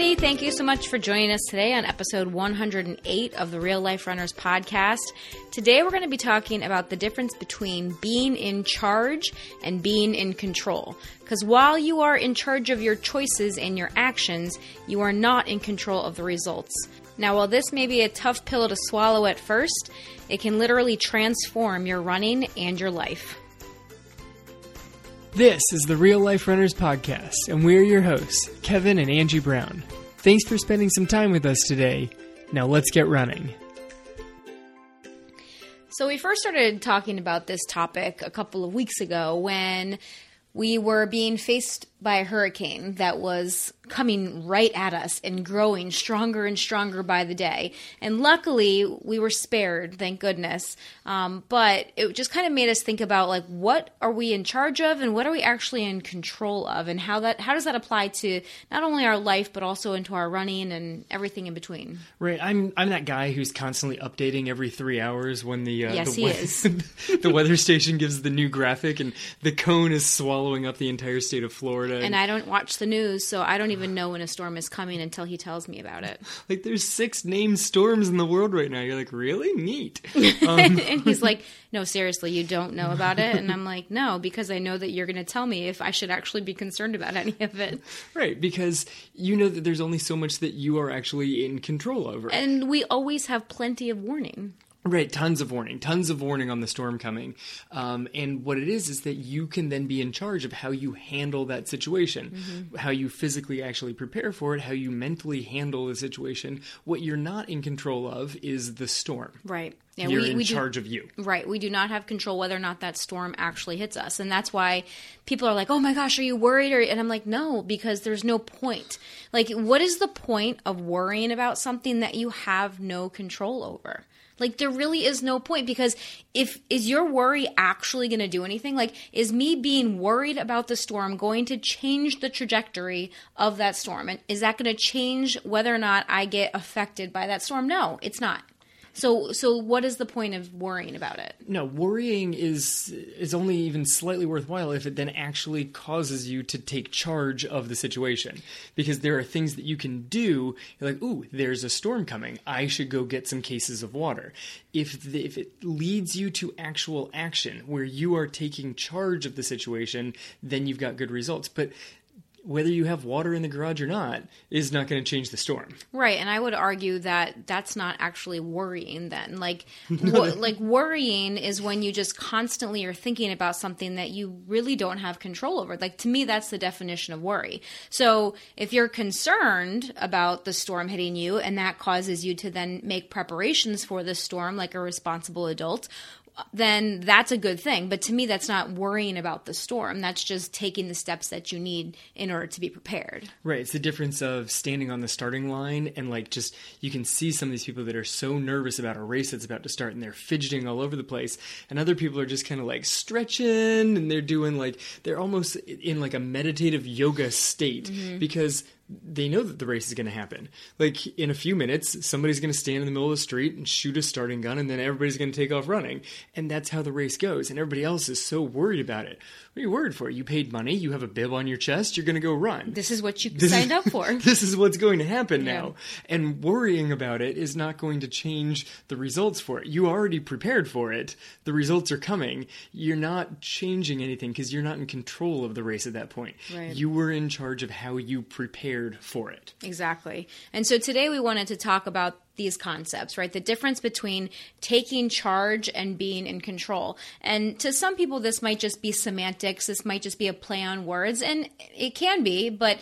everybody. Thank you so much for joining us today on episode 108 of the Real Life Runners podcast. Today, we're going to be talking about the difference between being in charge and being in control. Because while you are in charge of your choices and your actions, you are not in control of the results. Now, while this may be a tough pill to swallow at first, it can literally transform your running and your life. This is the Real Life Runners Podcast, and we're your hosts, Kevin and Angie Brown. Thanks for spending some time with us today. Now let's get running. So, we first started talking about this topic a couple of weeks ago when we were being faced by a hurricane that was coming right at us and growing stronger and stronger by the day. And luckily, we were spared, thank goodness. Um, but it just kind of made us think about like what are we in charge of and what are we actually in control of, and how that how does that apply to not only our life but also into our running and everything in between. Right, I'm I'm that guy who's constantly updating every three hours when the uh, yes the he is the weather station gives the new graphic and the cone is swallowing up the entire state of Florida. And I don't watch the news, so I don't even know when a storm is coming until he tells me about it. like there's six named storms in the world right now. You're like, really neat. Um, and he's like, no, seriously, you don't know about it. And I'm like, no, because I know that you're going to tell me if I should actually be concerned about any of it. Right, because you know that there's only so much that you are actually in control over. And we always have plenty of warning. Right, tons of warning, tons of warning on the storm coming. Um, and what it is is that you can then be in charge of how you handle that situation, mm-hmm. how you physically actually prepare for it, how you mentally handle the situation. What you're not in control of is the storm. Right. Yeah, you're we, in we charge do, of you. Right. We do not have control whether or not that storm actually hits us. And that's why people are like, oh my gosh, are you worried? Or, and I'm like, no, because there's no point. Like, what is the point of worrying about something that you have no control over? Like there really is no point because if is your worry actually going to do anything? Like is me being worried about the storm going to change the trajectory of that storm? And is that going to change whether or not I get affected by that storm? No, it's not. So so what is the point of worrying about it? No, worrying is is only even slightly worthwhile if it then actually causes you to take charge of the situation. Because there are things that you can do. You're like, ooh, there's a storm coming. I should go get some cases of water. If the, if it leads you to actual action where you are taking charge of the situation, then you've got good results. But whether you have water in the garage or not is not going to change the storm. Right, and I would argue that that's not actually worrying then. Like wo- like worrying is when you just constantly are thinking about something that you really don't have control over. Like to me that's the definition of worry. So, if you're concerned about the storm hitting you and that causes you to then make preparations for the storm like a responsible adult, then that's a good thing. But to me, that's not worrying about the storm. That's just taking the steps that you need in order to be prepared. Right. It's the difference of standing on the starting line and like just you can see some of these people that are so nervous about a race that's about to start and they're fidgeting all over the place. And other people are just kind of like stretching and they're doing like they're almost in like a meditative yoga state mm-hmm. because they know that the race is going to happen. Like in a few minutes, somebody's going to stand in the middle of the street and shoot a starting gun, and then everybody's going to take off running. And that's how the race goes. And everybody else is so worried about it. What are you worried for? You paid money, you have a bib on your chest, you're going to go run. This is what you this signed is, up for. this is what's going to happen yeah. now. And worrying about it is not going to change the results for it. You already prepared for it, the results are coming. You're not changing anything because you're not in control of the race at that point. Right. You were in charge of how you prepared for it. Exactly. And so today we wanted to talk about these concepts, right? The difference between taking charge and being in control. And to some people, this might just be semantics, this might just be a play on words, and it can be, but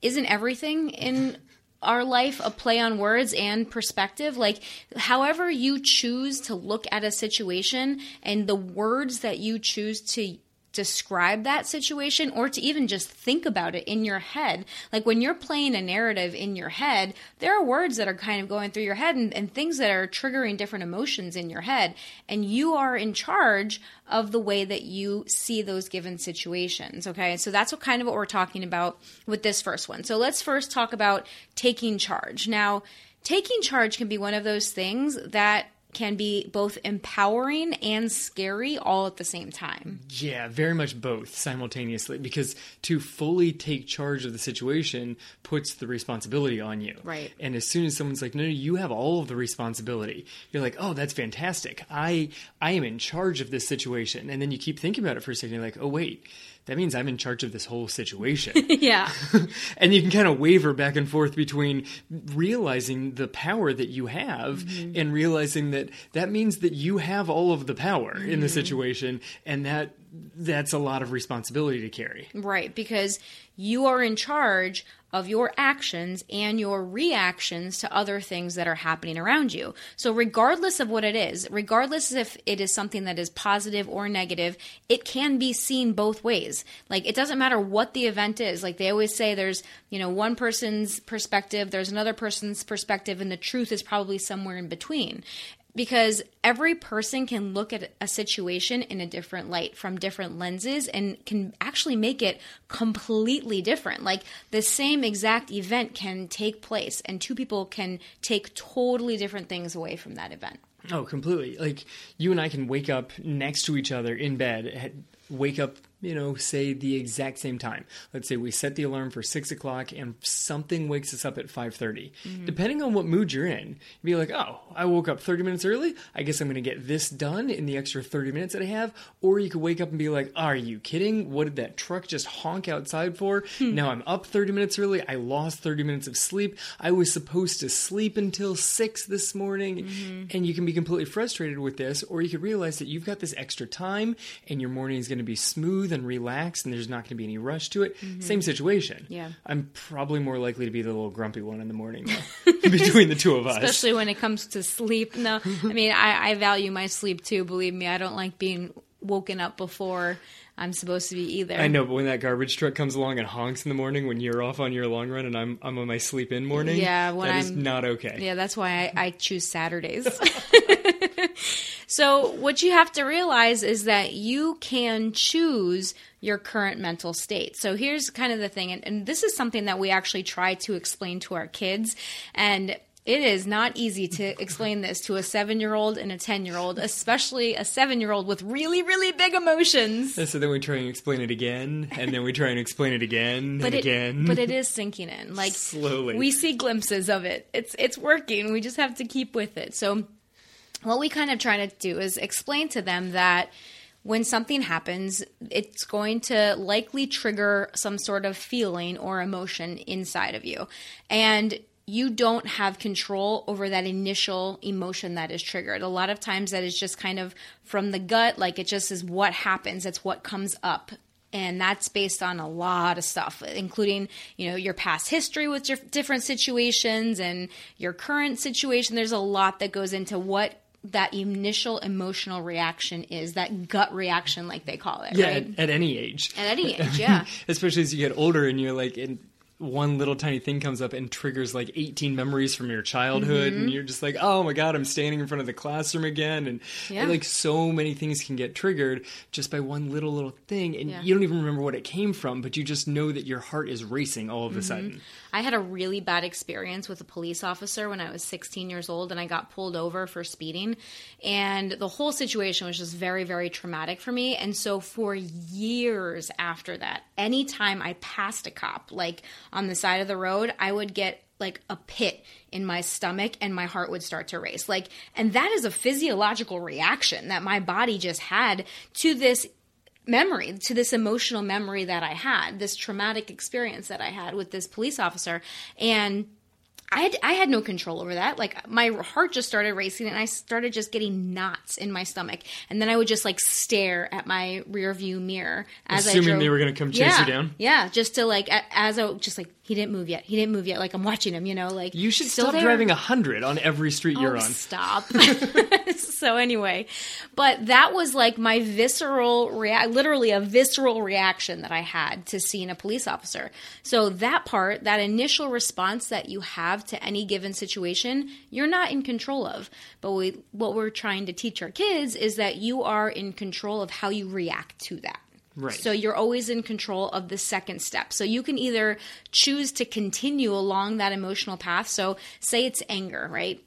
isn't everything in our life a play on words and perspective like however you choose to look at a situation and the words that you choose to describe that situation or to even just think about it in your head. Like when you're playing a narrative in your head, there are words that are kind of going through your head and, and, things that are triggering different emotions in your head. And you are in charge of the way that you see those given situations. Okay. So that's what kind of what we're talking about with this first one. So let's first talk about taking charge. Now, taking charge can be one of those things that can be both empowering and scary all at the same time. Yeah, very much both simultaneously because to fully take charge of the situation puts the responsibility on you. Right. And as soon as someone's like, "No, no, you have all of the responsibility." You're like, "Oh, that's fantastic. I I am in charge of this situation." And then you keep thinking about it for a second, you're like, "Oh, wait. That means I'm in charge of this whole situation." yeah. and you can kind of waver back and forth between realizing the power that you have Mm-hmm. and realizing that that means that you have all of the power in Mm-hmm. the situation and that that's a lot of responsibility to carry Right, because you are in charge of your actions and your reactions to other things that are happening around you. So, regardless of what it is, regardless if it is something that is positive or negative, it can be seen both ways. Like, it doesn't matter what the event is. Like, they always say there's, you know, one person's perspective, there's another person's perspective, and the truth is probably somewhere in between because every person can look at a situation in a different light from different lenses and can actually make it completely different. Like the same exact event can take place and two people can take totally different things away from that event. oh completely like you and i can wake up next to each other in bed wake up you know say the exact same time. Let's say we set the alarm for six o'clock and something wakes us up at 5.30 mm-hmm. depending on what mood you're in you'd be like oh i woke up 30 minutes early. I guess i'm going to get this done in the extra 30 minutes that i have. Or you could wake up and be like are you kidding? What did that truck just honk outside for? Hmm. Now i'm up 30 minutes early. I lost 30 minutes of sleep. I was supposed to sleep until 6 this morning. Mm-hmm. And you can be completely frustrated with this or you could realize that you've got this extra time and your morning is going to be smooth and relaxed and there's not going to be any rush to it mm-hmm. same situation Yeah. i'm probably more likely to be the little grumpy one in the morning though, between the two of us Especially when it comes to sleep. No, I mean, I, I value my sleep too, believe me. I don't like being woken up before I'm supposed to be either. I know, but when that garbage truck comes along and honks in the morning when you're off on your long run and I'm I'm on my sleep in morning, Yeah, when that is I'm- not okay. Yeah, that's why I, I choose Saturdays. so, what you have to realize is that you can choose your current mental state. So, here's kind of the thing, and, and this is something that we actually try to explain to our kids. And it is not easy to explain this to a seven year old and a 10 year old, especially a seven year old with really, really big emotions. And so then we try and explain it again, and then we try and explain it again But and it, again. but it is sinking in. Like Slowly. we see glimpses of it. It's it's working. We just have to keep with it. So what we kind of try to do is explain to them that when something happens, it's going to likely trigger some sort of feeling or emotion inside of you. And you don't have control over that initial emotion that is triggered. A lot of times that is just kind of from the gut, like it just is what happens, it's what comes up and that's based on a lot of stuff including you know your past history with different situations and your current situation there's a lot that goes into what that initial emotional reaction is that gut reaction like they call it yeah, right at, at any age. at any age yeah Especially as you get older and you're like, and one little tiny thing comes up and triggers like 18 memories from your childhood, Mm-hmm. and you're just like, oh my god, I'm standing in front of the classroom again, and, Yeah. and, like so many things can get triggered just by one little little thing, and Yeah. you don't even remember what it came from, but you just know that your heart is racing all Mm-hmm. of a sudden. I had a really bad experience with a police officer when I was 16 years old and I got pulled over for speeding. And the whole situation was just very, very traumatic for me. And so for years after that, anytime I passed a cop, like on the side of the road, I would get like a pit in my stomach and my heart would start to race. Like, and that is a physiological reaction that my body just had to this memory to this emotional memory that I had, this traumatic experience that I had with this police officer. And I had, I had no control over that. Like my heart just started racing and I started just getting knots in my stomach. And then I would just like stare at my rear view mirror as I Assuming drove. they were gonna come chase yeah, you down? Yeah, just to like as I just like he didn't move yet. He didn't move yet. Like I'm watching him, you know, like You should still stop there. driving a hundred on every street you're Oh, on. Stop. so anyway, but that was like my visceral rea- literally a visceral reaction that I had to seeing a police officer. So that part, that initial response that you have to any given situation, you're not in control of. But we, what we're trying to teach our kids is that you are in control of how you react to that. Right. So you're always in control of the second step. So you can either choose to continue along that emotional path. So say it's anger, right?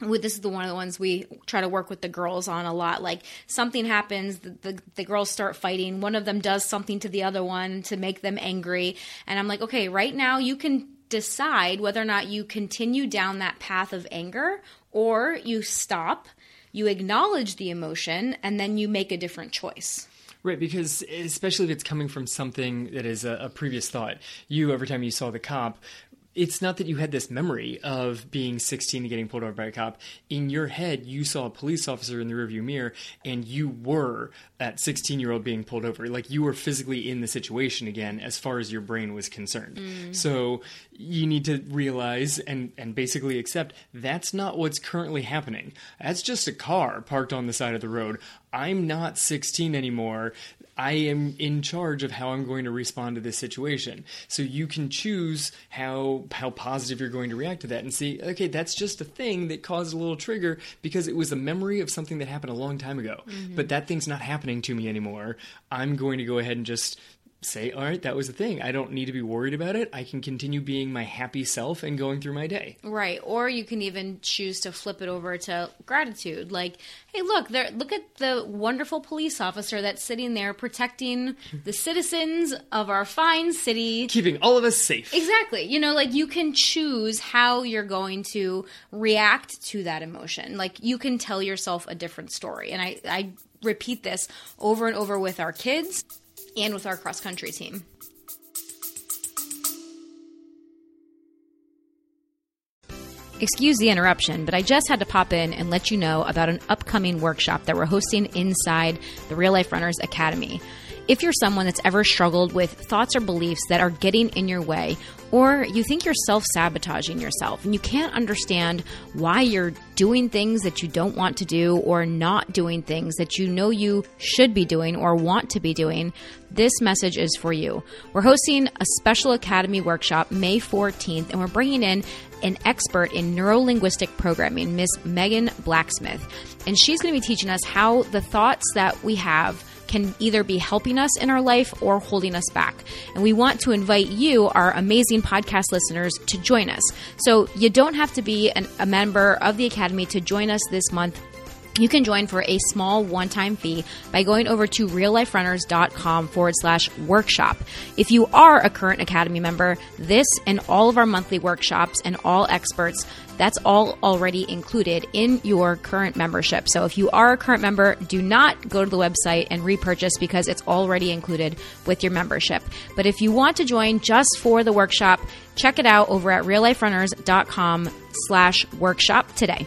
this is the one of the ones we try to work with the girls on a lot like something happens the, the, the, girls start fighting one of them does something to the other one to make them angry and i'm like okay right now you can decide whether or not you continue down that path of anger or you stop you acknowledge the emotion and then you make a different choice Right, because especially if it's coming from something that is a, a, previous thought, you every time you saw the cop it's not that you had this memory of being 16 and getting pulled over by a cop. In your head, you saw a police officer in the rearview mirror, and you were that 16 year old being pulled over. Like you were physically in the situation again, as far as your brain was concerned. Mm. So you need to realize and and basically accept that's not what's currently happening. That's just a car parked on the side of the road. I'm not 16 anymore. I am in charge of how I'm going to respond to this situation. So you can choose how how positive you're going to react to that and see, okay, that's just a thing that caused a little trigger because it was a memory of something that happened a long time ago. Mm-hmm. But that thing's not happening to me anymore. I'm going to go ahead and just say, all right, that was the thing. I don't need to be worried about it. I can continue being my happy self and going through my day. Right. Or you can even choose to flip it over to gratitude. Like, hey, look, there look at the wonderful police officer that's sitting there protecting the citizens of our fine city. Keeping all of us safe. Exactly. You know, like you can choose how you're going to react to that emotion. Like you can tell yourself a different story. And I, I repeat this over and over with our kids and with our cross country team. Excuse the interruption, but I just had to pop in and let you know about an upcoming workshop that we're hosting inside the Real Life Runners Academy. If you're someone that's ever struggled with thoughts or beliefs that are getting in your way, or you think you're self sabotaging yourself and you can't understand why you're doing things that you don't want to do or not doing things that you know you should be doing or want to be doing, this message is for you. We're hosting a special Academy workshop May 14th, and we're bringing in an expert in neuro linguistic programming, Miss Megan Blacksmith. And she's going to be teaching us how the thoughts that we have can either be helping us in our life or holding us back. And we want to invite you, our amazing podcast listeners, to join us. So you don't have to be an, a member of the Academy to join us this month. You can join for a small one time fee by going over to realliferunners.com forward slash workshop. If you are a current Academy member, this and all of our monthly workshops and all experts that's all already included in your current membership. So if you are a current member, do not go to the website and repurchase because it's already included with your membership. But if you want to join just for the workshop, check it out over at realliferunners.com slash workshop today.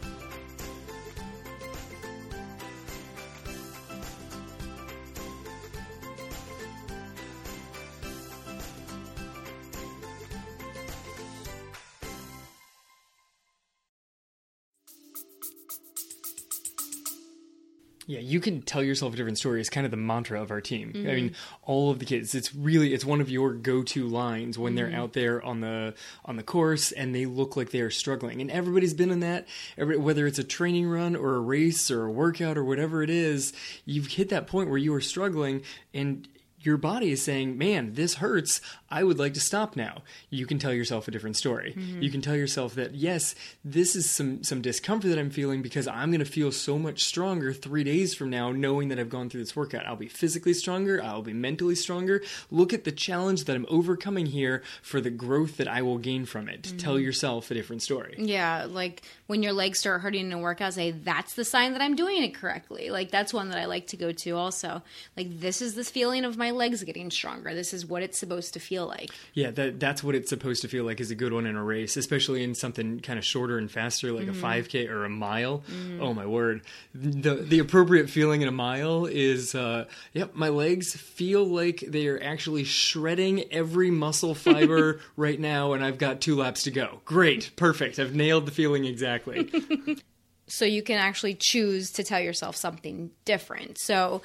Yeah, you can tell yourself a different story. It's kind of the mantra of our team. Mm-hmm. I mean, all of the kids. It's really it's one of your go-to lines when mm-hmm. they're out there on the on the course and they look like they are struggling. And everybody's been in that. Every, whether it's a training run or a race or a workout or whatever it is, you've hit that point where you are struggling and your body is saying, "Man, this hurts. I would like to stop now. You can tell yourself a different story. Mm-hmm. You can tell yourself that yes, this is some some discomfort that I'm feeling because I'm going to feel so much stronger 3 days from now knowing that I've gone through this workout. I'll be physically stronger, I'll be mentally stronger. Look at the challenge that I'm overcoming here for the growth that I will gain from it. Mm-hmm. Tell yourself a different story. Yeah, like when your legs start hurting in a workout, say that's the sign that I'm doing it correctly. Like that's one that I like to go to also. Like this is this feeling of my legs getting stronger. This is what it's supposed to feel like. Yeah, that that's what it's supposed to feel like is a good one in a race, especially in something kind of shorter and faster like mm-hmm. a 5k or a mile. Mm-hmm. Oh my word. The the appropriate feeling in a mile is uh yep, my legs feel like they are actually shredding every muscle fiber right now and I've got 2 laps to go. Great. Perfect. I've nailed the feeling exactly. so you can actually choose to tell yourself something different. So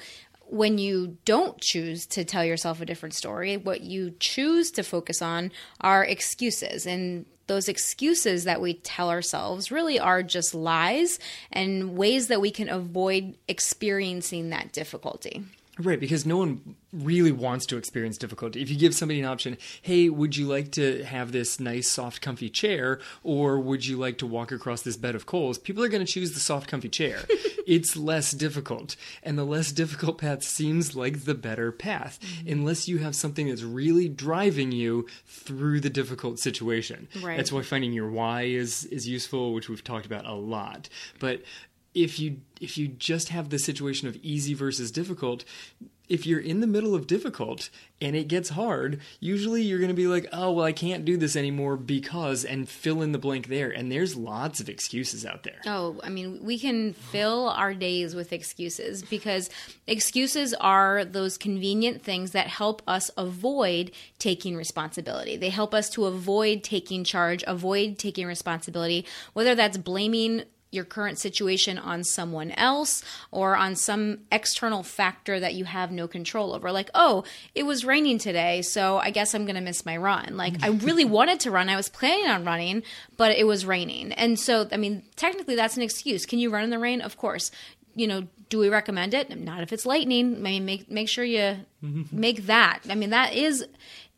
when you don't choose to tell yourself a different story, what you choose to focus on are excuses. And those excuses that we tell ourselves really are just lies and ways that we can avoid experiencing that difficulty. Right, because no one really wants to experience difficulty. If you give somebody an option, hey, would you like to have this nice, soft, comfy chair, or would you like to walk across this bed of coals? People are going to choose the soft, comfy chair. it's less difficult, and the less difficult path seems like the better path, mm-hmm. unless you have something that's really driving you through the difficult situation. Right. That's why finding your why is is useful, which we've talked about a lot. But if you if you just have the situation of easy versus difficult if you're in the middle of difficult and it gets hard usually you're going to be like oh well i can't do this anymore because and fill in the blank there. And there's lots of excuses out there. Oh i mean we can fill our days with excuses because excuses are those convenient things that help us avoid taking responsibility. They help us to avoid taking charge avoid taking responsibility whether that's blaming your current situation on someone else or on some external factor that you have no control over. Like, oh, it was raining today, so I guess I'm going to miss my run. Like, I really wanted to run. I was planning on running, but it was raining. And so, I mean, technically that's an excuse. Can you run in the rain? Of course. You know, do we recommend it? Not if it's lightning. I mean, make make sure you make that. I mean, that is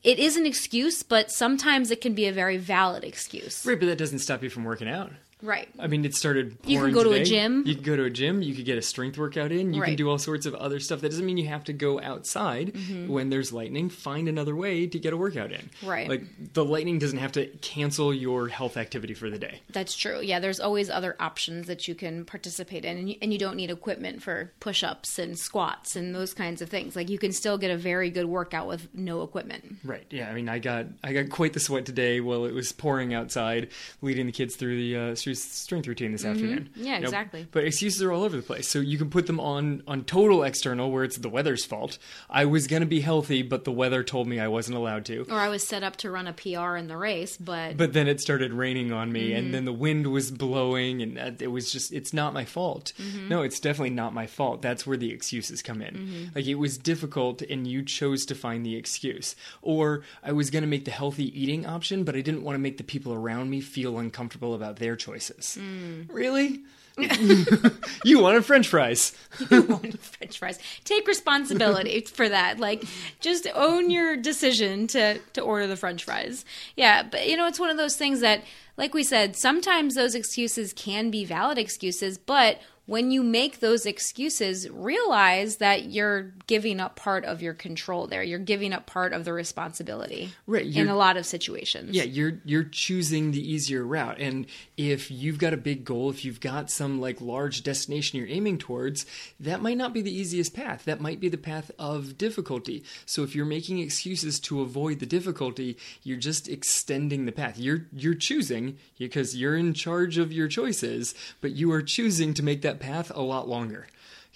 it is an excuse, but sometimes it can be a very valid excuse. Right, but that doesn't stop you from working out. Right. I mean, it started. You can go today. to a gym. You can go to a gym. You could get a strength workout in. You right. can do all sorts of other stuff. That doesn't mean you have to go outside mm-hmm. when there's lightning. Find another way to get a workout in. Right. Like the lightning doesn't have to cancel your health activity for the day. That's true. Yeah, there's always other options that you can participate in, and you, and you don't need equipment for push-ups and squats and those kinds of things. Like you can still get a very good workout with no equipment. Right. Yeah. I mean, I got I got quite the sweat today while it was pouring outside, leading the kids through the uh, strength routine this mm-hmm. afternoon. Yeah, you know, exactly. But excuses are all over the place. So you can put them on on total external where it's the weather's fault. I was going to be healthy, but the weather told me I wasn't allowed to. Or I was set up to run a PR in the race, but But then it started raining on me mm-hmm. and then the wind was blowing and it was just it's not my fault. Mm-hmm. No, it's definitely not my fault. That's where the excuses come in. Mm-hmm. Like it was difficult and you chose to find the excuse. Or I was going to make the healthy eating option, but I didn't want to make the people around me feel uncomfortable about their choices. Mm. Really? you wanted French fries. you wanted French fries. Take responsibility for that. Like, just own your decision to to order the French fries. Yeah, but you know, it's one of those things that, like we said, sometimes those excuses can be valid excuses, but when you make those excuses, realize that you're giving up part of your control there. You're giving up part of the responsibility. Right. In a lot of situations. Yeah, you're you're choosing the easier route. And if you've got a big goal, if you've got some like large destination you're aiming towards, that might not be the easiest path. That might be the path of difficulty. So if you're making excuses to avoid the difficulty, you're just extending the path. You're you're choosing because you're in charge of your choices, but you are choosing to make that path a lot longer.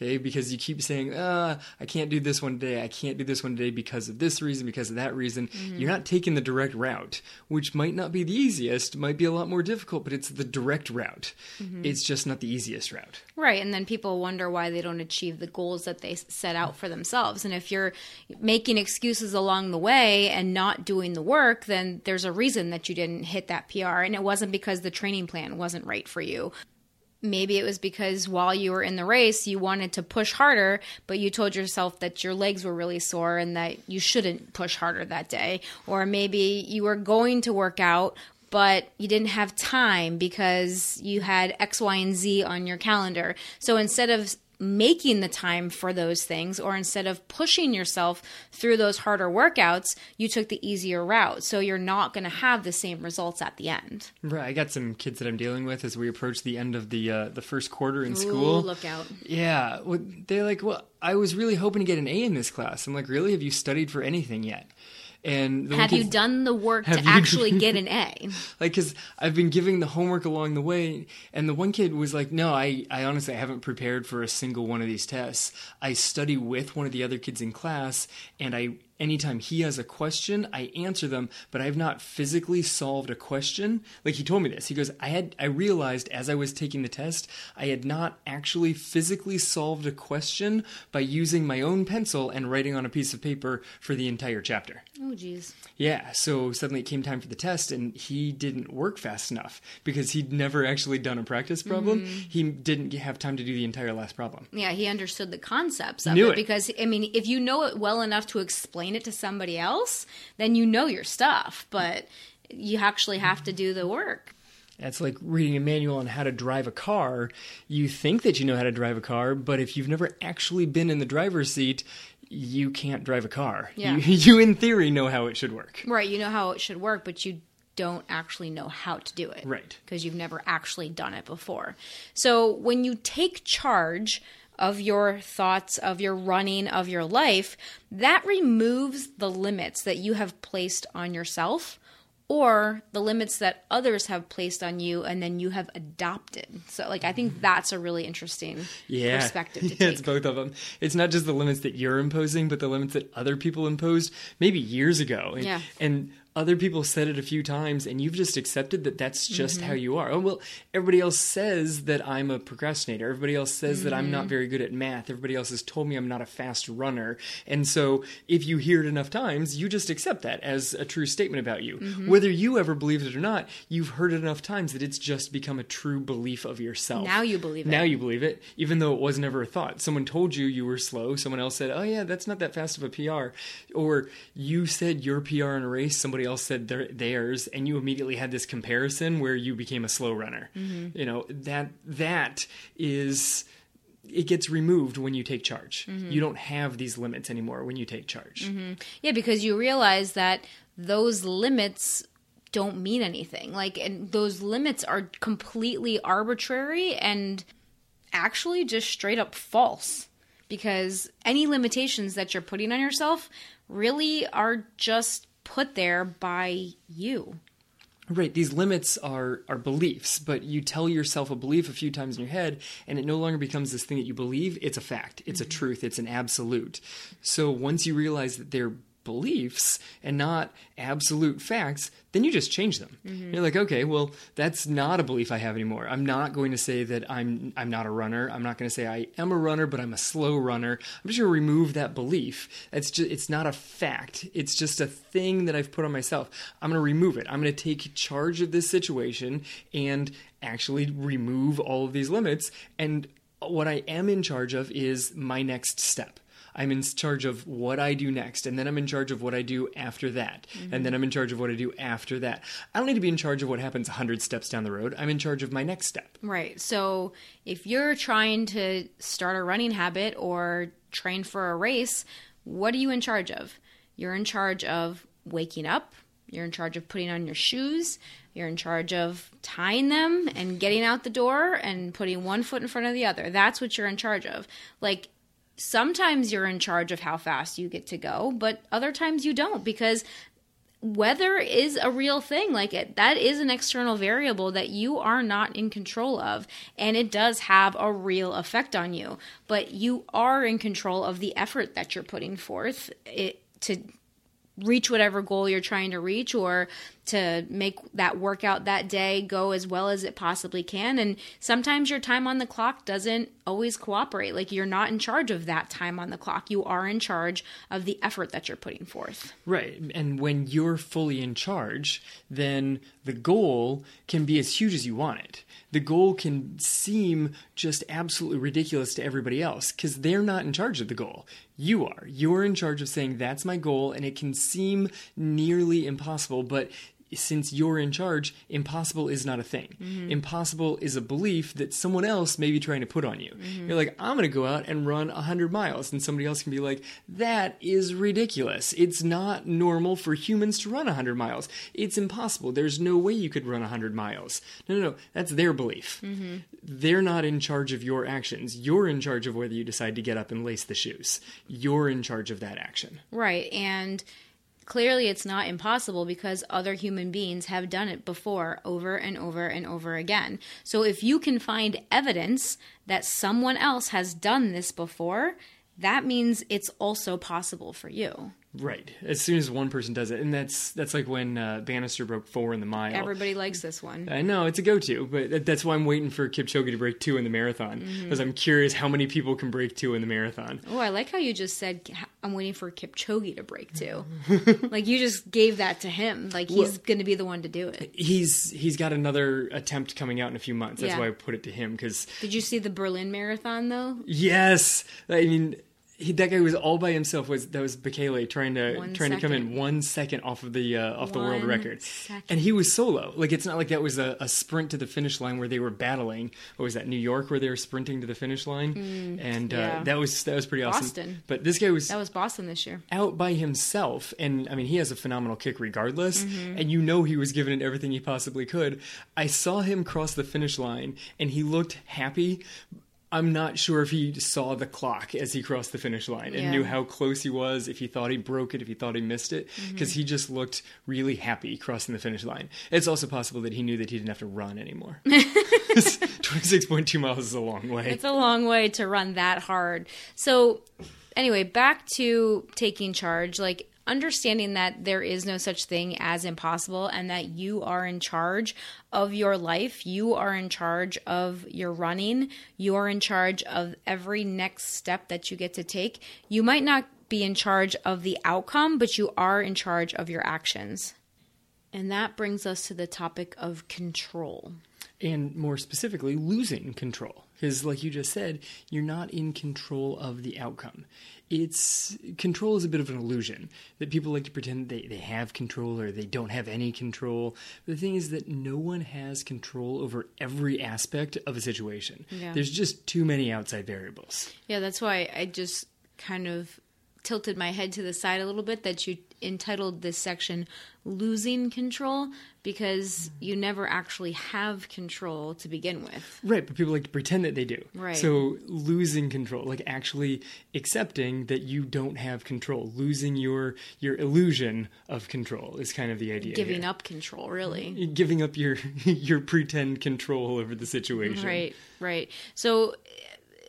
Okay, because you keep saying, uh, I can't do this one day, I can't do this one day because of this reason, because of that reason. Mm-hmm. You're not taking the direct route, which might not be the easiest, might be a lot more difficult, but it's the direct route. Mm-hmm. It's just not the easiest route. Right, and then people wonder why they don't achieve the goals that they set out for themselves. And if you're making excuses along the way and not doing the work, then there's a reason that you didn't hit that PR. And it wasn't because the training plan wasn't right for you maybe it was because while you were in the race you wanted to push harder but you told yourself that your legs were really sore and that you shouldn't push harder that day or maybe you were going to work out but you didn't have time because you had X, Y, and Z on your calendar. So instead of making the time for those things, or instead of pushing yourself through those harder workouts, you took the easier route. So you're not going to have the same results at the end. Right. I got some kids that I'm dealing with as we approach the end of the uh, the first quarter in Ooh, school. Look out. Yeah. Well, they're like, well, I was really hoping to get an A in this class. I'm like, really? Have you studied for anything yet? And have you done the work to actually get an A? like, because I've been giving the homework along the way, and the one kid was like, "No, I, I honestly I haven't prepared for a single one of these tests. I study with one of the other kids in class, and I anytime he has a question, I answer them, but I've not physically solved a question. Like he told me this. He goes, I had I realized as I was taking the test, I had not actually physically solved a question by using my own pencil and writing on a piece of paper for the entire chapter. Oh, geez. Yeah, so suddenly it came time for the test, and he didn't work fast enough because he'd never actually done a practice problem. Mm-hmm. He didn't have time to do the entire last problem. Yeah, he understood the concepts of Knew it, it. because I mean, if you know it well enough to explain it to somebody else, then you know your stuff. But you actually have to do the work. That's like reading a manual on how to drive a car. You think that you know how to drive a car, but if you've never actually been in the driver's seat, you can't drive a car. Yeah. You, you, in theory, know how it should work. Right, you know how it should work, but you don't actually know how to do it. Right. Because you've never actually done it before. So when you take charge of your thoughts, of your running, of your life, that removes the limits that you have placed on yourself or the limits that others have placed on you and then you have adopted. So like I think mm-hmm. that's a really interesting Yeah, perspective to yeah, take. it's both of them. It's not just the limits that you're imposing, but the limits that other people imposed maybe years ago. And, Yeah. and other people said it a few times, and you've just accepted that that's just Mm-hmm. how you are. Oh well, everybody else says that I'm a procrastinator. Everybody else says that I'm Mm-hmm. not very good at math. Everybody else has told me I'm not a fast runner. And so, if you hear it enough times, you just accept that as a true statement about you. Mm-hmm. Whether you ever believe it or not, you've heard it enough times that it's just become a true belief of yourself. Now you believe it. Now you believe it, even though it was never a thought. Someone told you you were slow. Someone else said, "Oh yeah, that's not that fast of a PR," or you said your PR in a race. Somebody else said their, theirs, and you immediately had this comparison where you became a slow runner. Mm-hmm. You know that that is. It gets removed when you take charge. Mm-hmm. You don't have these limits anymore when you take charge. Mm-hmm. Yeah, because you realize that those limits don't mean anything. Like, and those limits are completely arbitrary and actually just straight up false. Because any limitations that you're putting on yourself really are just put there by you. Right, these limits are are beliefs, but you tell yourself a belief a few times in your head and it no longer becomes this thing that you believe, it's a fact, it's a mm-hmm. truth, it's an absolute. So once you realize that they're beliefs and not absolute facts, then you just change them. Mm-hmm. You're like, okay, well, that's not a belief I have anymore. I'm not going to say that I'm I'm not a runner. I'm not going to say I am a runner, but I'm a slow runner. I'm just going to remove that belief. It's just it's not a fact. It's just a thing that I've put on myself. I'm going to remove it. I'm going to take charge of this situation and actually remove all of these limits and what I am in charge of is my next step. I'm in charge of what I do next, and then I'm in charge of what I do after that, and then I'm in charge of what I do after that. I don't need to be in charge of what happens 100 steps down the road. I'm in charge of my next step. Right. So if you're trying to start a running habit or train for a race, what are you in charge of? You're in charge of waking up, you're in charge of putting on your shoes, you're in charge of tying them and getting out the door and putting one foot in front of the other. That's what you're in charge of. Like sometimes you're in charge of how fast you get to go, but other times you don't because weather is a real thing. Like it that is an external variable that you are not in control of and it does have a real effect on you. But you are in control of the effort that you're putting forth it, to reach whatever goal you're trying to reach or to make that workout that day go as well as it possibly can and sometimes your time on the clock doesn't always cooperate like you're not in charge of that time on the clock you are in charge of the effort that you're putting forth Right. And when you're fully in charge, then the goal can be as huge as you want it. The goal can seem just absolutely ridiculous to everybody else because they're not in charge of the goal. You are. You're in charge of saying, that's my goal, and it can seem nearly impossible, but since you're in charge, impossible is not a thing. Mm-hmm. Impossible is a belief that someone else may be trying to put on you. Mm-hmm. You're like, I'm going to go out and run 100 miles. And somebody else can be like, that is ridiculous. It's not normal for humans to run 100 miles. It's impossible. There's no way you could run 100 miles. No, no, no. That's their belief. Mm-hmm. They're not in charge of your actions. You're in charge of whether you decide to get up and lace the shoes. You're in charge of that action. Right. And clearly it's not impossible because other human beings have done it before over and over and over again. So if you can find evidence that someone else has done this before, that means it's also possible for you. Right. As soon as one person does it, and that's that's like when uh, Bannister broke four in the mile. Everybody likes this one. I know it's a go-to, but that's why I'm waiting for Kipchoge to break two in the marathon because I'm curious how many people can break two in the marathon. Oh, I like how you just said I'm waiting for Kipchoge to break two. like you just gave that to him. Like he's Well- going to be the one to do it. He's he's got another attempt coming out in a few months. That's Yeah. why I put it to him because Did you see the Berlin Marathon though? yes, I mean. He, that guy was all by himself. Was that was Bekele trying to One trying to come in one second off of the uh, off the world record, second. and he was solo. Like it's not like that was a, a sprint to the finish line where they were battling. What was that? New York where they were sprinting to the finish line, and uh, Mm, yeah. that was that was pretty awesome. Boston. But this guy was That was Boston this year. out by himself and i mean he has a phenomenal kick regardless Mm-hmm. and you know he was giving it everything he possibly could i saw him cross the finish line and he looked happy i'm not sure if he saw the clock as he crossed the finish line and Yeah. knew how close he was if he thought he broke it if he thought he missed it Mm-hmm. because he just looked really happy crossing the finish line it's also possible that he knew that he didn't have to run anymore 26.2 miles is a long way It's a long way to run that hard. So, anyway, back to taking charge. Like, understanding that there is no such thing as impossible and that you are in charge of your life. You are in charge of your running. You are in charge of every next step that you get to take. You might not be in charge of the outcome, but you are in charge of your actions. And that brings us to the topic of control. and more specifically losing control because like you just said you're not in control of the outcome. It's control is a bit of an illusion that people like to pretend they, they have control or they don't have any control. The thing is that no one has control over every aspect of a situation. Yeah. there's just too many outside variables. Yeah, that's why I just kind of tilted my head to the side a little bit that you entitled this section losing control because you never actually have control to begin with. Right, but people like to pretend that they do. Right. So losing control, like actually accepting that you don't have control, losing your your illusion of control is kind of the idea. Giving here. up control, really. giving up your your pretend control over the situation. Right, right. So,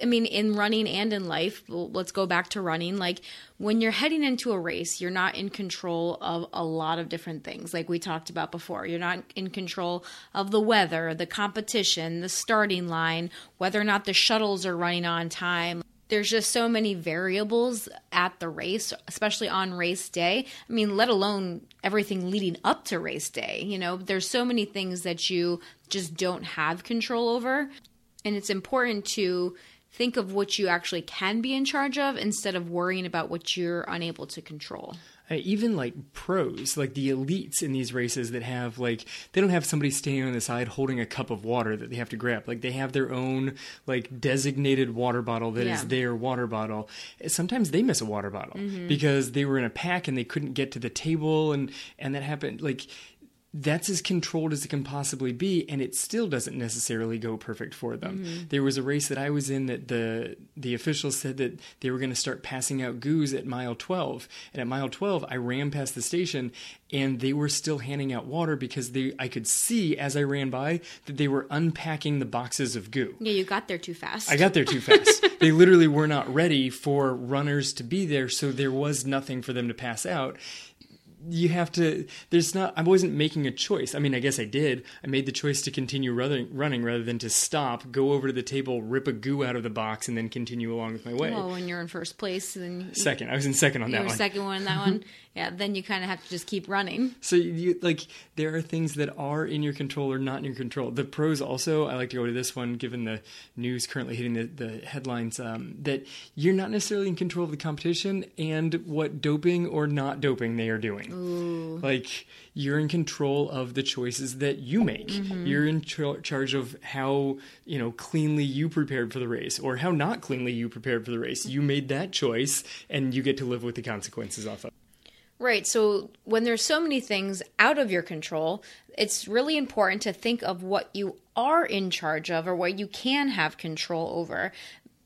I mean, in running and in life, let's go back to running. Like when you're heading into a race, you're not in control of a lot of different things, like we talked about before. You're not in control of the weather, the competition, the starting line, whether or not the shuttles are running on time. There's just so many variables at the race, especially on race day. I mean, let alone everything leading up to race day. You know, there's so many things that you just don't have control over. And it's important to think of what you actually can be in charge of instead of worrying about what you're unable to control. Uh, even like pros, like the elites in these races that have like they don't have somebody standing on the side holding a cup of water that they have to grab. Like they have their own like designated water bottle that is Yeah. their water bottle. Sometimes they miss a water bottle because they were in a pack and they couldn't get to the table and and that happened like that's as controlled as it can possibly be and it still doesn't necessarily go perfect for them mm-hmm. there was a race that i was in that the the officials said that they were going to start passing out goos at mile 12 and at mile 12 i ran past the station and they were still handing out water because they i could see as i ran by that they were unpacking the boxes of goo Yeah, you got there too fast. I got there too fast. they literally were not ready for runners to be there, so there was nothing for them to pass out. You have to. There's not. I wasn't making a choice. I mean, I guess I did. I made the choice to continue running, running rather than to stop, go over to the table, rip a goo out of the box, and then continue along with my way. well, when you're in first place, then you, second, I was in second on you that were one. second one in that one. Yeah, then you kind of have to just keep running. So you like there are things that are in your control or not in your control. The pros also, I like to go to this one given the news currently hitting the, the headlines um, that you're not necessarily in control of the competition and what doping or not doping they are doing. Like you're in control of the choices that you make. Mm-hmm. You're in char- charge of how you know cleanly you prepared for the race or how not cleanly you prepared for the race. You made that choice and you get to live with the consequences off of. It right. So when there's so many things out of your control, it's really important to think of what you are in charge of or what you can have control over.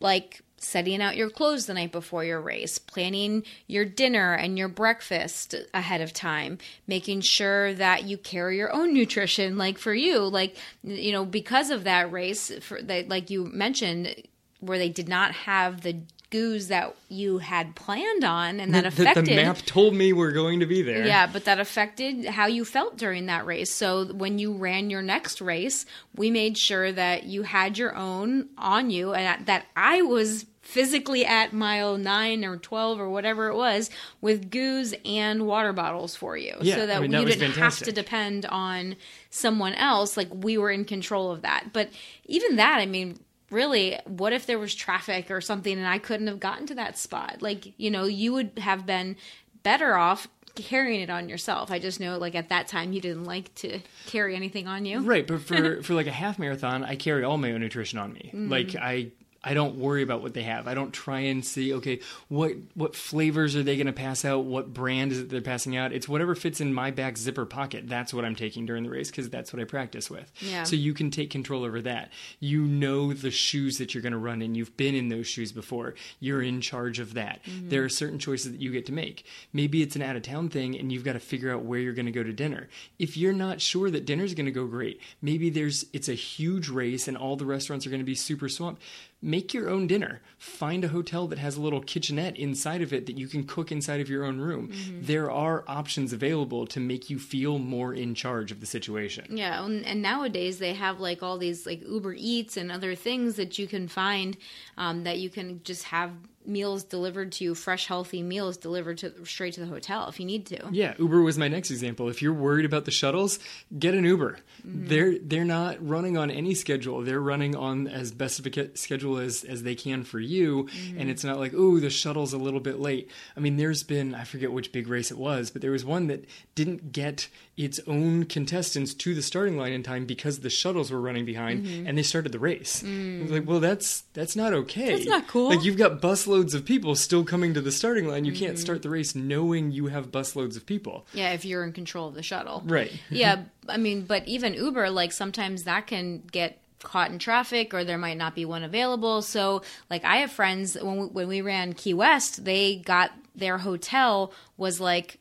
Like setting out your clothes the night before your race, planning your dinner and your breakfast ahead of time, making sure that you carry your own nutrition like for you, like you know, because of that race for that like you mentioned where they did not have the goos that you had planned on and that The- affected the map told me we're going to be there. yeah, but that affected how you felt during that race. So when you ran your next race, we made sure that you had your own on you and that I was physically at mile 9 or 12 or whatever it was with goos and water bottles for you Yeah, so that I mean, that you didn't have to depend on someone else like we were in control of that. But even that, I mean, really, what if there was traffic or something and I couldn't have gotten to that spot? Like, you know, you would have been better off carrying it on yourself. I just know like at that time you didn't like to carry anything on you. Right, but for for like a half marathon, I carry all my own nutrition on me. Mm-hmm. Like I I don't worry about what they have. I don't try and see okay, what what flavors are they going to pass out? What brand is it they're passing out? It's whatever fits in my back zipper pocket. That's what I'm taking during the race because that's what I practice with. Yeah. So you can take control over that. You know the shoes that you're going to run in. You've been in those shoes before. You're in charge of that. Mm-hmm. There are certain choices that you get to make. Maybe it's an out of town thing and you've got to figure out where you're going to go to dinner. If you're not sure that dinner's going to go great, maybe there's it's a huge race and all the restaurants are going to be super swamped. Make your own dinner. Find a hotel that has a little kitchenette inside of it that you can cook inside of your own room. Mm-hmm. There are options available to make you feel more in charge of the situation. Yeah, and, and nowadays they have like all these like Uber Eats and other things that you can find um, that you can just have meals delivered to you, fresh, healthy meals delivered to straight to the hotel if you need to. Yeah, Uber was my next example. If you're worried about the shuttles, get an Uber. Mm-hmm. They're they're not running on any schedule. They're running on as best of a schedule as as they can for you, Mm-hmm. and it's not like oh the shuttle's a little bit late. I mean, there's been I forget which big race it was, but there was one that didn't get its own contestants to the starting line in time because the shuttles were running behind Mm-hmm. and they started the race. It was like, well, that's that's not okay. Mm. That's not cool. Like you've got busloads of people still coming to the starting line. You Mm-hmm. can't start the race knowing you have busloads of people. Yeah, if you're in control of the shuttle. Right. yeah, I mean, but even Uber, like sometimes that can get caught in traffic or there might not be one available. So, like, I have friends when we, when we ran Key West, they got their hotel was like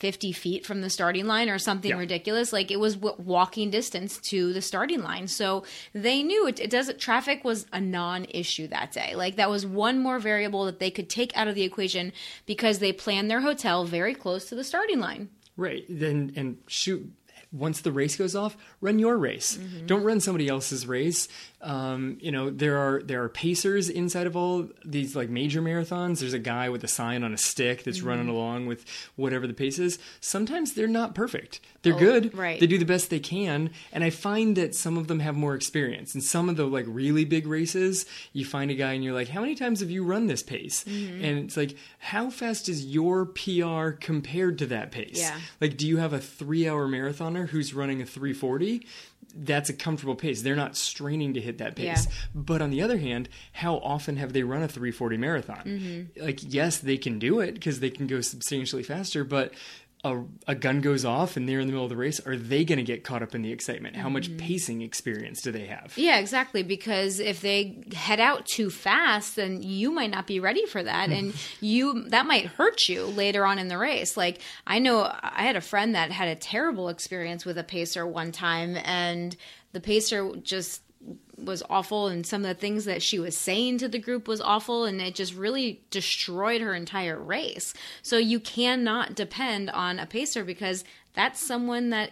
50 feet from the starting line or something Yeah. ridiculous. Like it was w- walking distance to the starting line. So they knew it, it doesn't, traffic was a non issue that day. Like that was one more variable that they could take out of the equation because they planned their hotel very close to the starting line. Right. Then and shoot. Once the race goes off, run your race. Mm-hmm. Don't run somebody else's race. Um, you know there are there are pacers inside of all these like major marathons. There's a guy with a sign on a stick that's Mm-hmm. running along with whatever the pace is. Sometimes they're not perfect. They're Oh, good. right. They do the best they can, and I find that some of them have more experience. And some of the like really big races, you find a guy and you're like, "How many times have you run this pace?" Mm-hmm. And it's like, "How fast is your PR compared to that pace?" Yeah. Like, do you have a three hour marathoner who's running a 340? That's a comfortable pace. They're not straining to hit that pace. Yeah. But on the other hand, how often have they run a 340 marathon? Mm-hmm. Like, yes, they can do it because they can go substantially faster, but a, a gun goes off and they're in the middle of the race. Are they going to get caught up in the excitement? How Mm-hmm. much pacing experience do they have? Yeah, exactly. Because if they head out too fast, then you might not be ready for that, and you that might hurt you later on in the race. Like I know I had a friend that had a terrible experience with a pacer one time, and the pacer just was awful and some of the things that she was saying to the group was awful and it just really destroyed her entire race. So you cannot depend on a pacer because that's someone that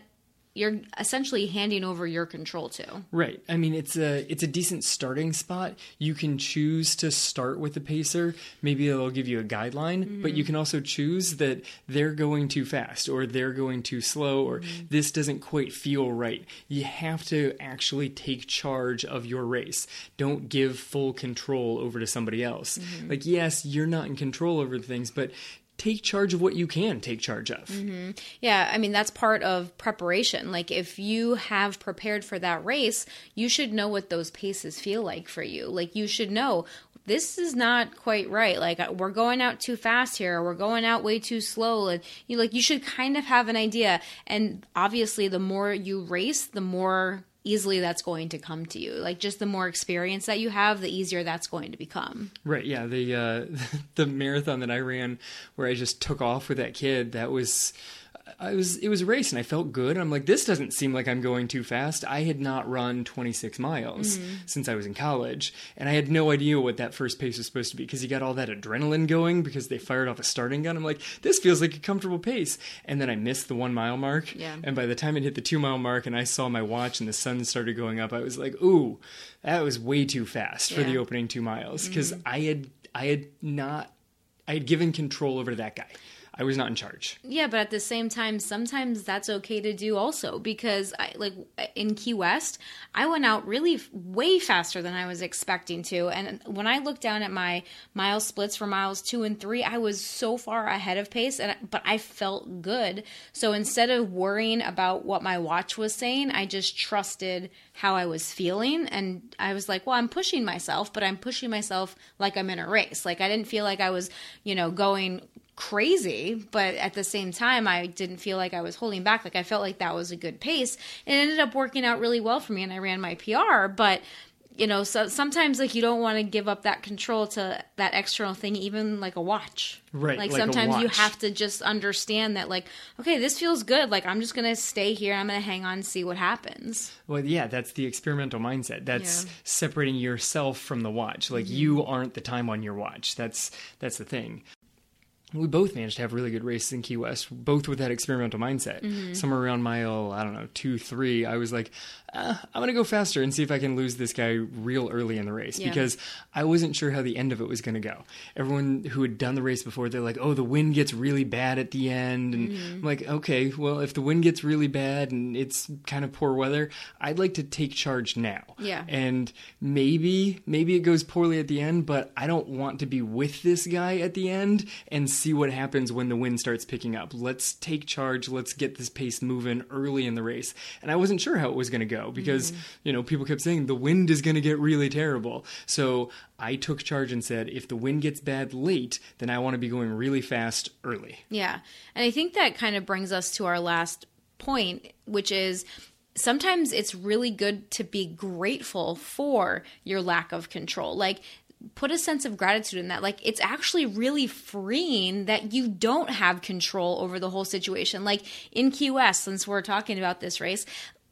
you're essentially handing over your control to. Right. I mean, it's a it's a decent starting spot. You can choose to start with the pacer. Maybe they'll give you a guideline, but you mm-hmm. can also choose that they're going too fast or they're going too slow or mm-hmm. this doesn't quite feel right. You have to actually take charge of your race. Don't give full control over to somebody else. Mm-hmm. Like, yes, you're not in control over things, but take charge of what you can take charge of. Yeah, I mean that's part of preparation. Like if you have prepared for that race, you should know what those paces feel like for you. Like you should know this is not quite right. Like uh, we're going out too fast here, or we're going out way too slow. And you like you should kind of have an idea. And obviously, the more you race, the more easily that's going to come to you. Like just the more experience that you have, the easier that's going to become. Right. Yeah. The uh, the marathon that I ran, where I just took off with that kid, that was. I was it was a race and I felt good. I'm like, this doesn't seem like I'm going too fast. I had not run 26 miles Mm-hmm. since I was in college, and I had no idea what that first pace was supposed to be because you got all that adrenaline going because they fired off a starting gun. I'm like, this feels like a comfortable pace, and then I missed the one mile mark. Yeah. And by the time it hit the two mile mark and I saw my watch and the sun started going up, I was like, ooh, that was way too fast for the Mm-hmm. opening two miles because I had I had not I had given control over to that guy. I was not in charge. Yeah, but at the same time, sometimes that's okay to do also because I like in Key West, I went out really way faster than I was expecting to, and when I looked down at my mile splits for miles two and three, I was so far ahead of pace, and but I felt good. So instead of worrying about what my watch was saying, I just trusted how I was feeling, and I was like, well, I'm pushing myself, but I'm pushing myself like I'm in a race. Like I didn't feel like I was, you know, going crazy, but at the same time, I didn't feel like I was holding back. Like I felt like that was a good pace. And it ended up working out really well for me, and I ran my PR. But you know, so sometimes like you don't want to give up that control to that external thing, even like a watch. Right, Like, like sometimes you have to just understand that, like, okay, this feels good. Like I'm just gonna stay here. I'm gonna hang on, and see what happens. Well, yeah, that's the experimental mindset. That's Yeah. Mm-hmm. separating yourself from the watch. Like you aren't the time on your watch. That's that's the thing. We both managed to have really good races in Key West, both with that experimental mindset. Mm-hmm. Somewhere around mile, I don't know, two, three, I was like, uh, I'm going to go faster and see if I can lose this guy real early in the race Yeah. because I wasn't sure how the end of it was going to go. Everyone who had done the race before, they're like, oh, the wind gets really bad at the end. And Mm-hmm. I'm like, okay, well, if the wind gets really bad and it's kind of poor weather, I'd like to take charge now. Yeah. And maybe, maybe it goes poorly at the end, but I don't want to be with this guy at the end and see what happens when the wind starts picking up. Let's take charge. Let's get this pace moving early in the race. And I wasn't sure how it was going to go because, mm-hmm. you know, people kept saying the wind is going to get really terrible. So I took charge and said, if the wind gets bad late, then I want to be going really fast early. Yeah. And I think that kind of brings us to our last point, which is sometimes it's really good to be grateful for your lack of control. Like, put a sense of gratitude in that. Like, it's actually really freeing that you don't have control over the whole situation. Like, in West, since we're talking about this race,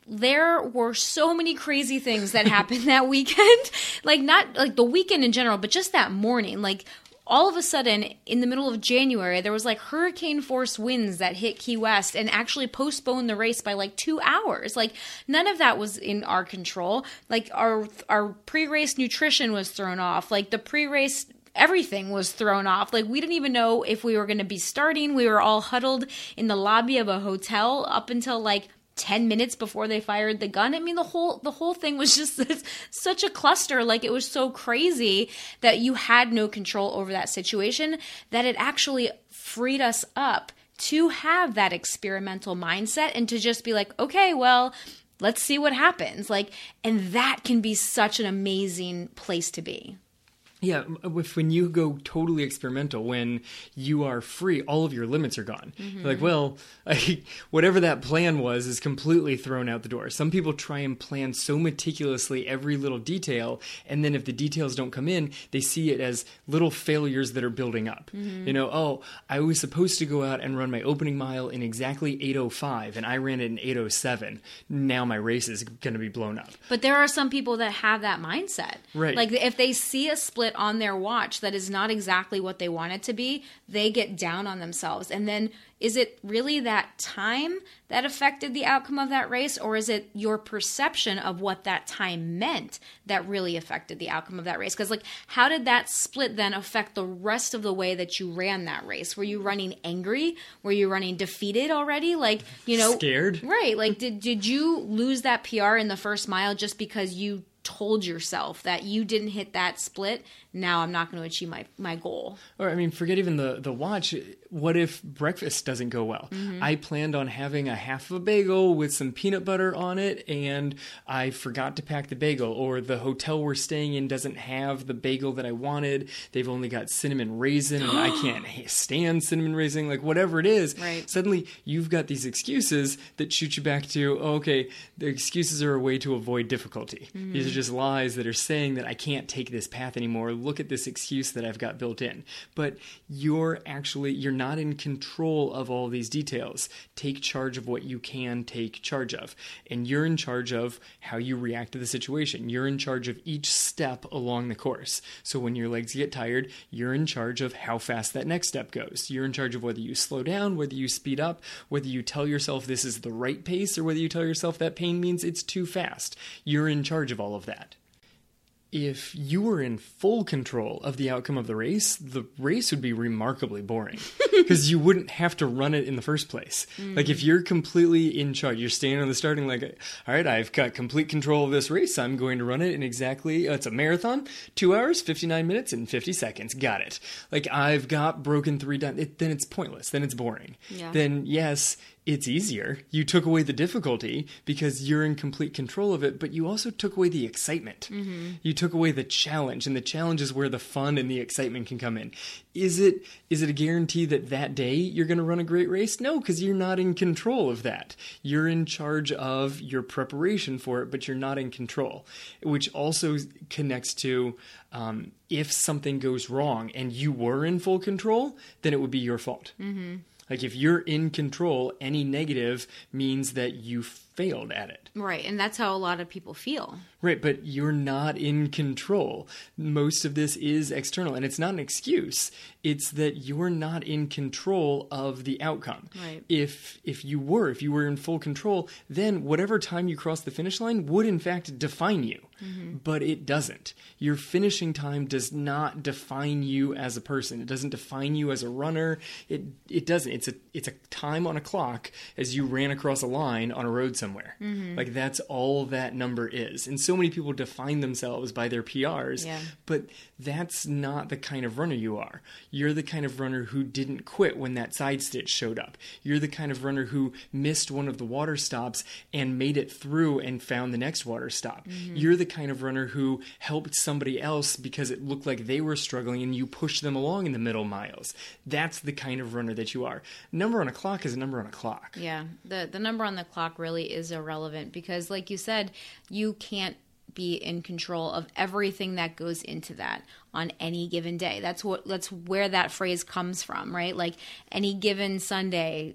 there were so many crazy things that happened that weekend. Like not like the weekend in general, but just that morning. Like all of a sudden in the middle of January, there was like hurricane force winds that hit Key West and actually postponed the race by like 2 hours. Like none of that was in our control. Like our our pre-race nutrition was thrown off. Like the pre-race everything was thrown off. Like we didn't even know if we were going to be starting. We were all huddled in the lobby of a hotel up until like 10 minutes before they fired the gun. I mean the whole the whole thing was just such a cluster. Like it was so crazy that you had no control over that situation that it actually freed us up to have that experimental mindset and to just be like okay well let's see what happens. Like and that can be such an amazing place to be Yeah, uh, if when you go totally experimental, when you are free, all of your limits are gone. You're like, well, I, whatever that plan was is completely thrown out the door. Some people try and plan so meticulously every little detail, and then if the details don't come in, they see it as little failures that are building up. Mm-hmm. You know, oh, I was supposed to go out and run my opening mile in exactly 8:05, and I ran it in 8:07. Now my race is going to be blown up. But there are some people that have that mindset. Right. Like if they see a split on their watch that is not exactly what they want it to be, they get down on themselves. And then is it really that time that affected the outcome of that race or is it your perception of what that time meant that really affected the outcome of that race? Cuz like how did that split then affect the rest of the way that you ran that race? Were you running angry? Were you running defeated already? Like, you know, Scared? Right. Like did did you lose that PR in the first mile just because you told yourself that you didn't hit that split? Now I'm not going to achieve my my goal. Or I mean, forget even the the watch. What if breakfast doesn't go well? Mm-hmm. I planned on having a half of a bagel with some peanut butter on it, and I forgot to pack the bagel. Or the hotel we're staying in doesn't have the bagel that I wanted. They've only got cinnamon raisin, and I can't stand cinnamon raisin. Like whatever it is, Right. suddenly you've got these excuses that shoot you back to oh, okay. The excuses are a way to avoid difficulty. Mm-hmm. These are are just lies that are saying that I can't take this path anymore. Look at this excuse that I've got built in. But you're actually you're not in control of all these details. Take charge of what you can take charge of. And you're in charge of how you react to the situation. You're in charge of each step along the course. So when your legs get tired, you're in charge of how fast that next step goes. You're in charge of whether you slow down, whether you speed up, whether you tell yourself this is the right pace or whether you tell yourself that pain means it's too fast. You're in charge of all of that if you were in full control of the outcome of the race, the race would be remarkably boring because you wouldn't have to run it in the first place. Mm. Like if you're completely in charge, you're standing on the starting like, all right, I've got complete control of this race. I'm going to run it in exactly uh, it's a marathon, two hours, fifty nine minutes, and fifty seconds. Got it. Like I've got broken three times. It, then it's pointless. Then it's boring. Yeah. Then yes, it's easier. You took away the difficulty because you're in complete control of it, but you also took away the excitement. Mm-hmm. You took away the challenge, and the challenge is where the fun and the excitement can come in. Is it is it a guarantee that that day you're going to run a great race? No, because you're not in control of that. You're in charge of your preparation for it, but you're not in control, which also connects to um, if something goes wrong and you were in full control, then it would be your fault. Mm-hmm. Like if you're in control, any negative means that you failed at it. Right, and that's how a lot of people feel. Right, but you're not in control. Most of this is external, and it's not an excuse. It's that you're not in control of the outcome. Right. If if you were, if you were in full control, then whatever time you cross the finish line would in fact define you. Mm-hmm. But it doesn't. Your finishing time does not define you as a person. It doesn't define you as a runner. It it doesn't. It's a it's a time on a clock as you ran across a line on a road somewhere. Mm-hmm. Like that's all that number is. And so many people define themselves by their PRs, yeah. but that's not the kind of runner you are. You're the kind of runner who didn't quit when that side stitch showed up. You're the kind of runner who missed one of the water stops and made it through and found the next water stop. Mm-hmm. You're the kind of runner who helped somebody else because it looked like they were struggling and you pushed them along in the middle miles. That's the kind of runner that you are. Number on a clock is a number on a clock. Yeah. The the number on the clock really is irrelevant because, like you said, you can't be in control of everything that goes into that on any given day. That's what that's where that phrase comes from, right? Like any given Sunday,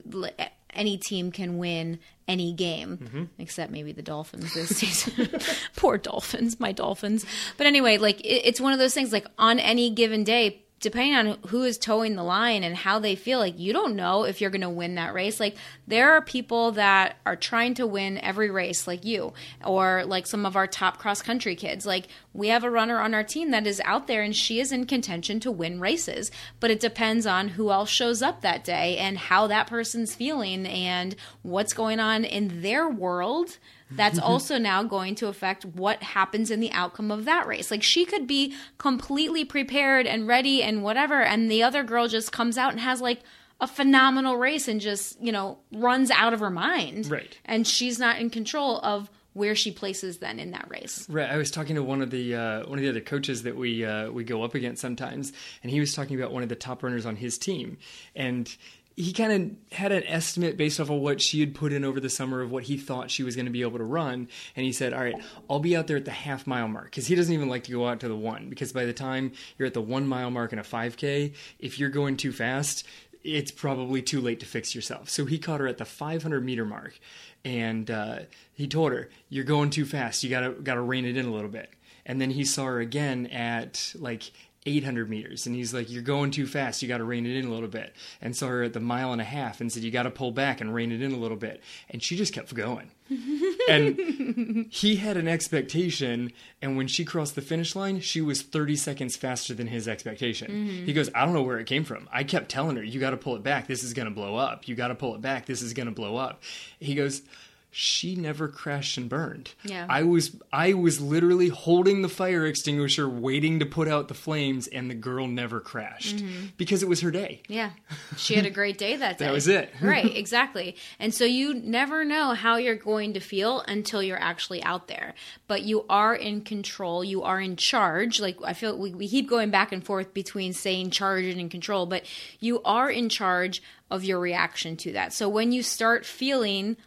any team can win any game, mm-hmm. except maybe the Dolphins this season. Poor Dolphins, my Dolphins. But anyway, like it, it's one of those things. Like on any given day, depending on who is toeing the line and how they feel like you don't know if you're going to win that race. Like there are people that are trying to win every race like you or like some of our top cross country kids. Like we have a runner on our team that is out there and she is in contention to win races but it depends on who else shows up that day and how that person's feeling and what's going on in their world that's also now going to affect what happens in the outcome of that race. Like she could be completely prepared and ready and whatever, and the other girl just comes out and has like a phenomenal race and just, you know, runs out of her mind. Right. And she's not in control of where she places then in that race. Right. I was talking to one of the uh, one of the other coaches that we uh, we go up against sometimes, and he was talking about one of the top runners on his team, and he kind of had an estimate based off of what she had put in over the summer of what he thought she was going to be able to run. And he said, All right, I'll be out there at the half mile mark because he doesn't even like to go out to the one because by the time you're at the one mile mark in a 5K, if you're going too fast, it's probably too late to fix yourself. So he caught her at the 500 meter mark and uh, he told her, You're going too fast. You gotta, gotta rein it in a little bit. And then he saw her again at like 800 meters. And he's like you're going too fast. You got to rein it in a little bit. And saw her at the mile and a half and said you got to pull back and rein it in a little bit. And she just kept going. And he had an expectation and when she crossed the finish line she was 30 seconds faster than his expectation. Mm-hmm. he goes i don't know where it came from. I kept telling her you got to pull it back. This is going to blow up. You got to pull it back. This is going to blow up he goes she never crashed and burned. Yeah. I was I was literally holding the fire extinguisher waiting to put out the flames and the girl never crashed mm-hmm. because it was her day. Yeah. She had a great day that day. that was it. right, exactly. And so you never know how you're going to feel until you're actually out there. But you are in control, you are in charge. Like I feel we, we keep going back and forth between saying charge and in control, but you are in charge of your reaction to that. So when you start feeling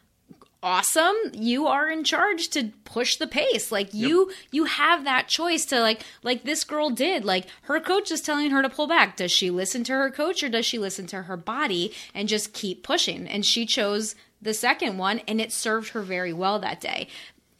awesome you are in charge to push the pace. Like you you have that choice to like like this girl did. Like her coach is telling her to pull back. Does she listen to her coach or does she listen to her body and just keep pushing? And she chose the second one and it served her very well that day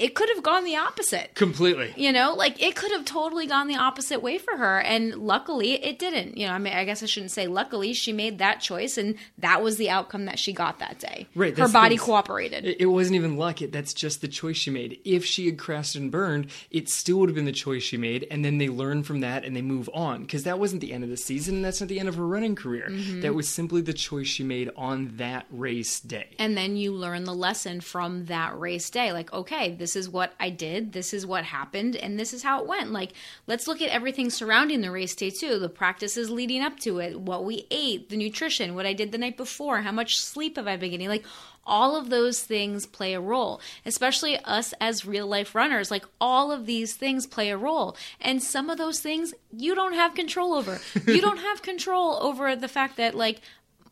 it could have gone the opposite Completely. you know like it could have totally gone the opposite way for her and luckily it didn't you know i mean i guess i shouldn't say luckily she made that choice and that was the outcome that she got that day Right, her body cooperated It, wasn't even luck. It, that's just the choice she made. If she had crashed and burned, it still would have been the choice she made. And then they learn from that and they move on. Because that wasn't the end of the season. And that's not the end of her running career. Mm-hmm. That was simply the choice she made on that race day. and then you learn the lesson from that race day like okay this is what i did this is what happened and this is how it went. Like let's look at everything surrounding the race day too the practices leading up to it what we ate the nutrition what i did the night before how much sleep have i been getting? Like all of those things play a role especially us as real life runners. Like all of these things play a role and some of those things you don't have control over. You don't have control over the fact that like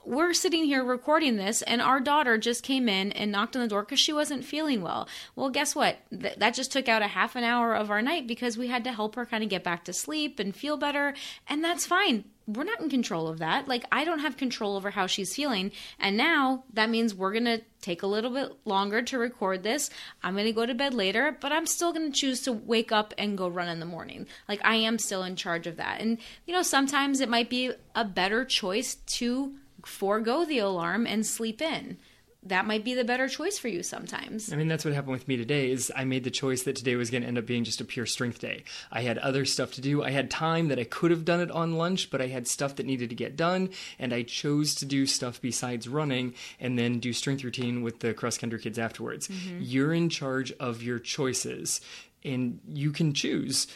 we're sitting here recording this and our daughter just came in and knocked on the door because she wasn't feeling well. Well guess what? Th- that just took out a half an hour of our night because we had to help her kind of get back to sleep and feel better and that's fine. We're not in control of that. Like i don't have control over how she's feeling and now that means we're gonna take a little bit longer to record this. I'm gonna go to bed later but i'm still gonna choose to wake up and go run in the morning. Like i am still in charge of that. And you know sometimes it might be a better choice to forego the alarm and sleep in. That might be the better choice for you sometimes. I mean, that's what happened with me today. Is I made the choice that today was going to end up being just a pure strength day. I had other stuff to do. I had time that I could have done it on lunch, but I had stuff that needed to get done, and I chose to do stuff besides running, and then do strength routine with the cross country kids afterwards. Mm-hmm. You're in charge of your choices, and you can choose.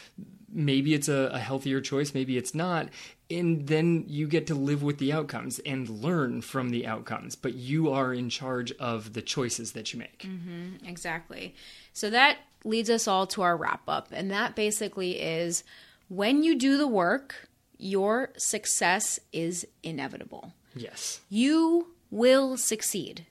Maybe it's a, a healthier choice, maybe it's not. And then you get to live with the outcomes and learn from the outcomes, but you are in charge of the choices that you make. Mm-hmm, exactly. So that leads us all to our wrap up. And that basically is when you do the work, your success is inevitable. Yes. You will succeed.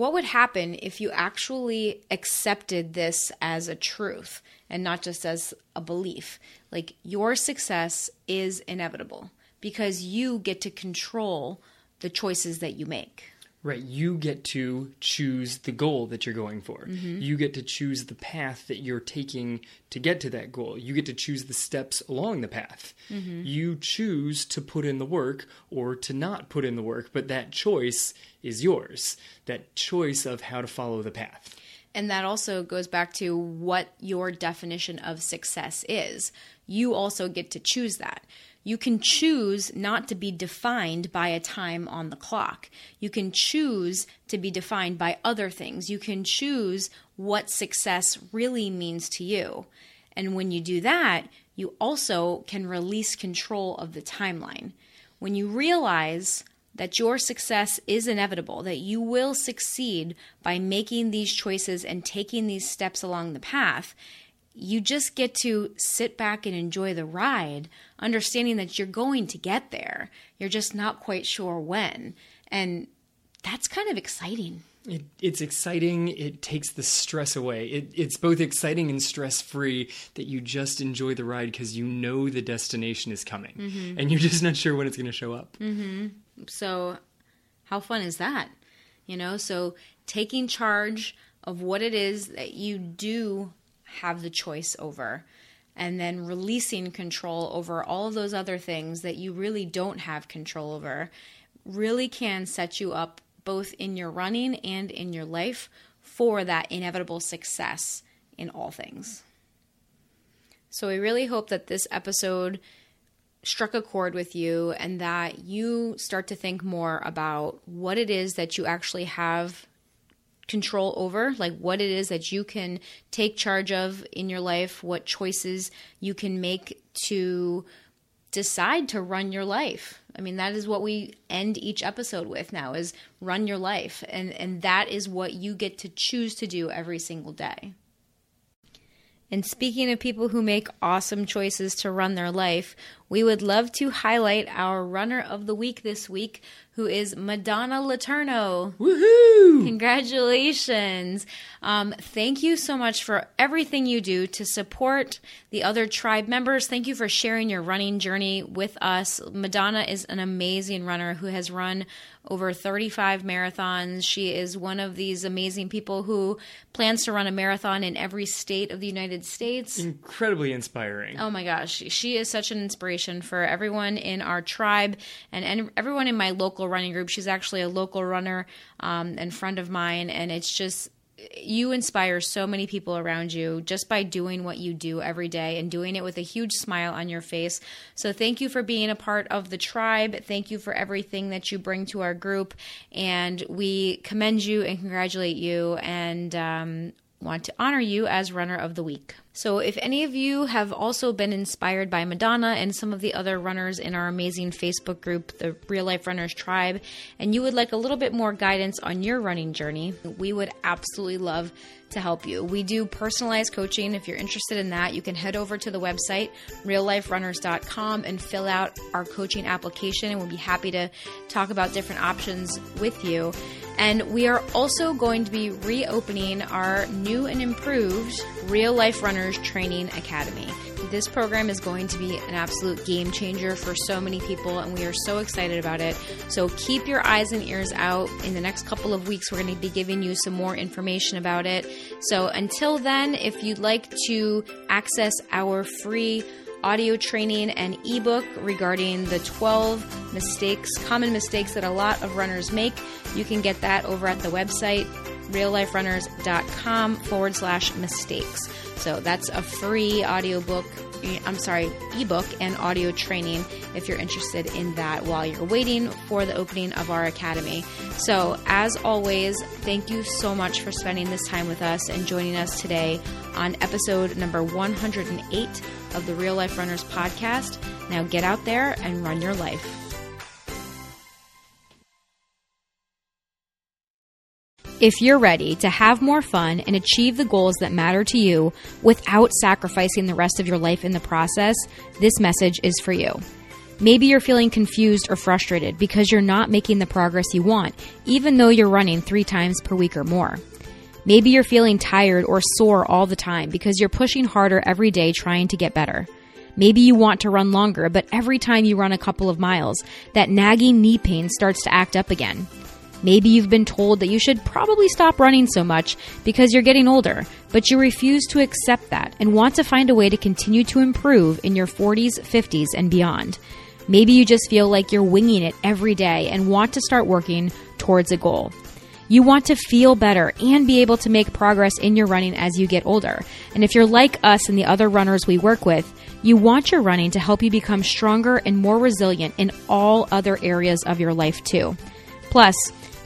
What would happen if you actually accepted this as a truth and not just as a belief? Like your success is inevitable because you get to control the choices that you make. Right. You get to choose the goal that you're going for. Mm-hmm. You get to choose the path that you're taking to get to that goal. You get to choose the steps along the path. Mm-hmm. You choose to put in the work or to not put in the work, but that choice is yours. That choice of how to follow the path. And that also goes back to what your definition of success is. You also get to choose that. You can choose not to be defined by a time on the clock. You can choose to be defined by other things. You can choose what success really means to you. And when you do that, you also can release control of the timeline. When you realize that your success is inevitable, that you will succeed by making these choices and taking these steps along the path, you just get to sit back and enjoy the ride, understanding that you're going to get there. You're just not quite sure when. And that's kind of exciting. It, it's exciting. It takes the stress away. It, it's both exciting and stress free that you just enjoy the ride because you know the destination is coming mm-hmm. and you're just not sure when it's going to show up. Mm-hmm. So, how fun is that? You know, so taking charge of what it is that you do have the choice over, and then releasing control over all of those other things that you really don't have control over really can set you up both in your running and in your life for that inevitable success in all things. So, we really hope that this episode struck a chord with you and that you start to think more about what it is that you actually have control over, like what it is that you can take charge of in your life, what choices you can make to decide to run your life. I mean, that is what we end each episode with now is run your life. And and that is what you get to choose to do every single day. And speaking of people who make awesome choices to run their life, we would love to highlight our runner of the week this week, who is Madonna Laterno. Woohoo! Congratulations. Um, thank you so much for everything you do to support the other tribe members. Thank you for sharing your running journey with us. Madonna is an amazing runner who has run over 35 marathons. She is one of these amazing people who plans to run a marathon in every state of the United States. Incredibly inspiring. Oh my gosh, she is such an inspiration for everyone in our tribe and, and everyone in my local running group. She's actually a local runner um, and friend of mine, and it's just you inspire so many people around you just by doing what you do every day and doing it with a huge smile on your face. So, thank you for being a part of the tribe. Thank you for everything that you bring to our group. And we commend you and congratulate you and um, want to honor you as runner of the week. So, if any of you have also been inspired by Madonna and some of the other runners in our amazing Facebook group, the Real Life Runners Tribe, and you would like a little bit more guidance on your running journey, we would absolutely love to help you. We do personalized coaching. If you're interested in that, you can head over to the website, realliferunners.com, and fill out our coaching application, and we'll be happy to talk about different options with you. And we are also going to be reopening our new and improved Real Life Runners Training Academy. This program is going to be an absolute game changer for so many people, and we are so excited about it. So keep your eyes and ears out. In the next couple of weeks, we're going to be giving you some more information about it. So until then, if you'd like to access our free audio training and ebook regarding the 12 mistakes, common mistakes that a lot of runners make, you can get that over at the website realliferunners.com forward slash mistakes. So that's a free audiobook, I'm sorry, ebook and audio training if you're interested in that while you're waiting for the opening of our academy. So, as always, thank you so much for spending this time with us and joining us today on episode number 108 of the Real Life Runners podcast. Now get out there and run your life. If you're ready to have more fun and achieve the goals that matter to you without sacrificing the rest of your life in the process, this message is for you. Maybe you're feeling confused or frustrated because you're not making the progress you want, even though you're running three times per week or more. Maybe you're feeling tired or sore all the time because you're pushing harder every day trying to get better. Maybe you want to run longer, but every time you run a couple of miles, that nagging knee pain starts to act up again. Maybe you've been told that you should probably stop running so much because you're getting older, but you refuse to accept that and want to find a way to continue to improve in your 40s, 50s, and beyond. Maybe you just feel like you're winging it every day and want to start working towards a goal. You want to feel better and be able to make progress in your running as you get older. And if you're like us and the other runners we work with, you want your running to help you become stronger and more resilient in all other areas of your life too. Plus,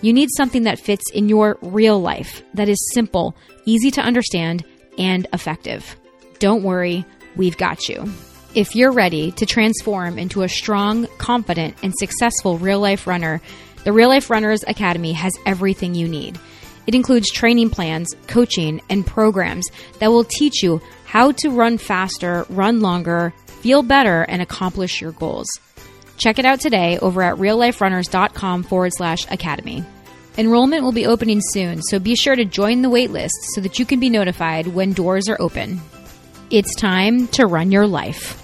you need something that fits in your real life, that is simple, easy to understand, and effective. Don't worry, we've got you. If you're ready to transform into a strong, confident, and successful real life runner, the Real Life Runners Academy has everything you need. It includes training plans, coaching, and programs that will teach you how to run faster, run longer, feel better, and accomplish your goals. Check it out today over at realliferunners.com forward slash academy. Enrollment will be opening soon, so be sure to join the waitlist so that you can be notified when doors are open. It's time to run your life.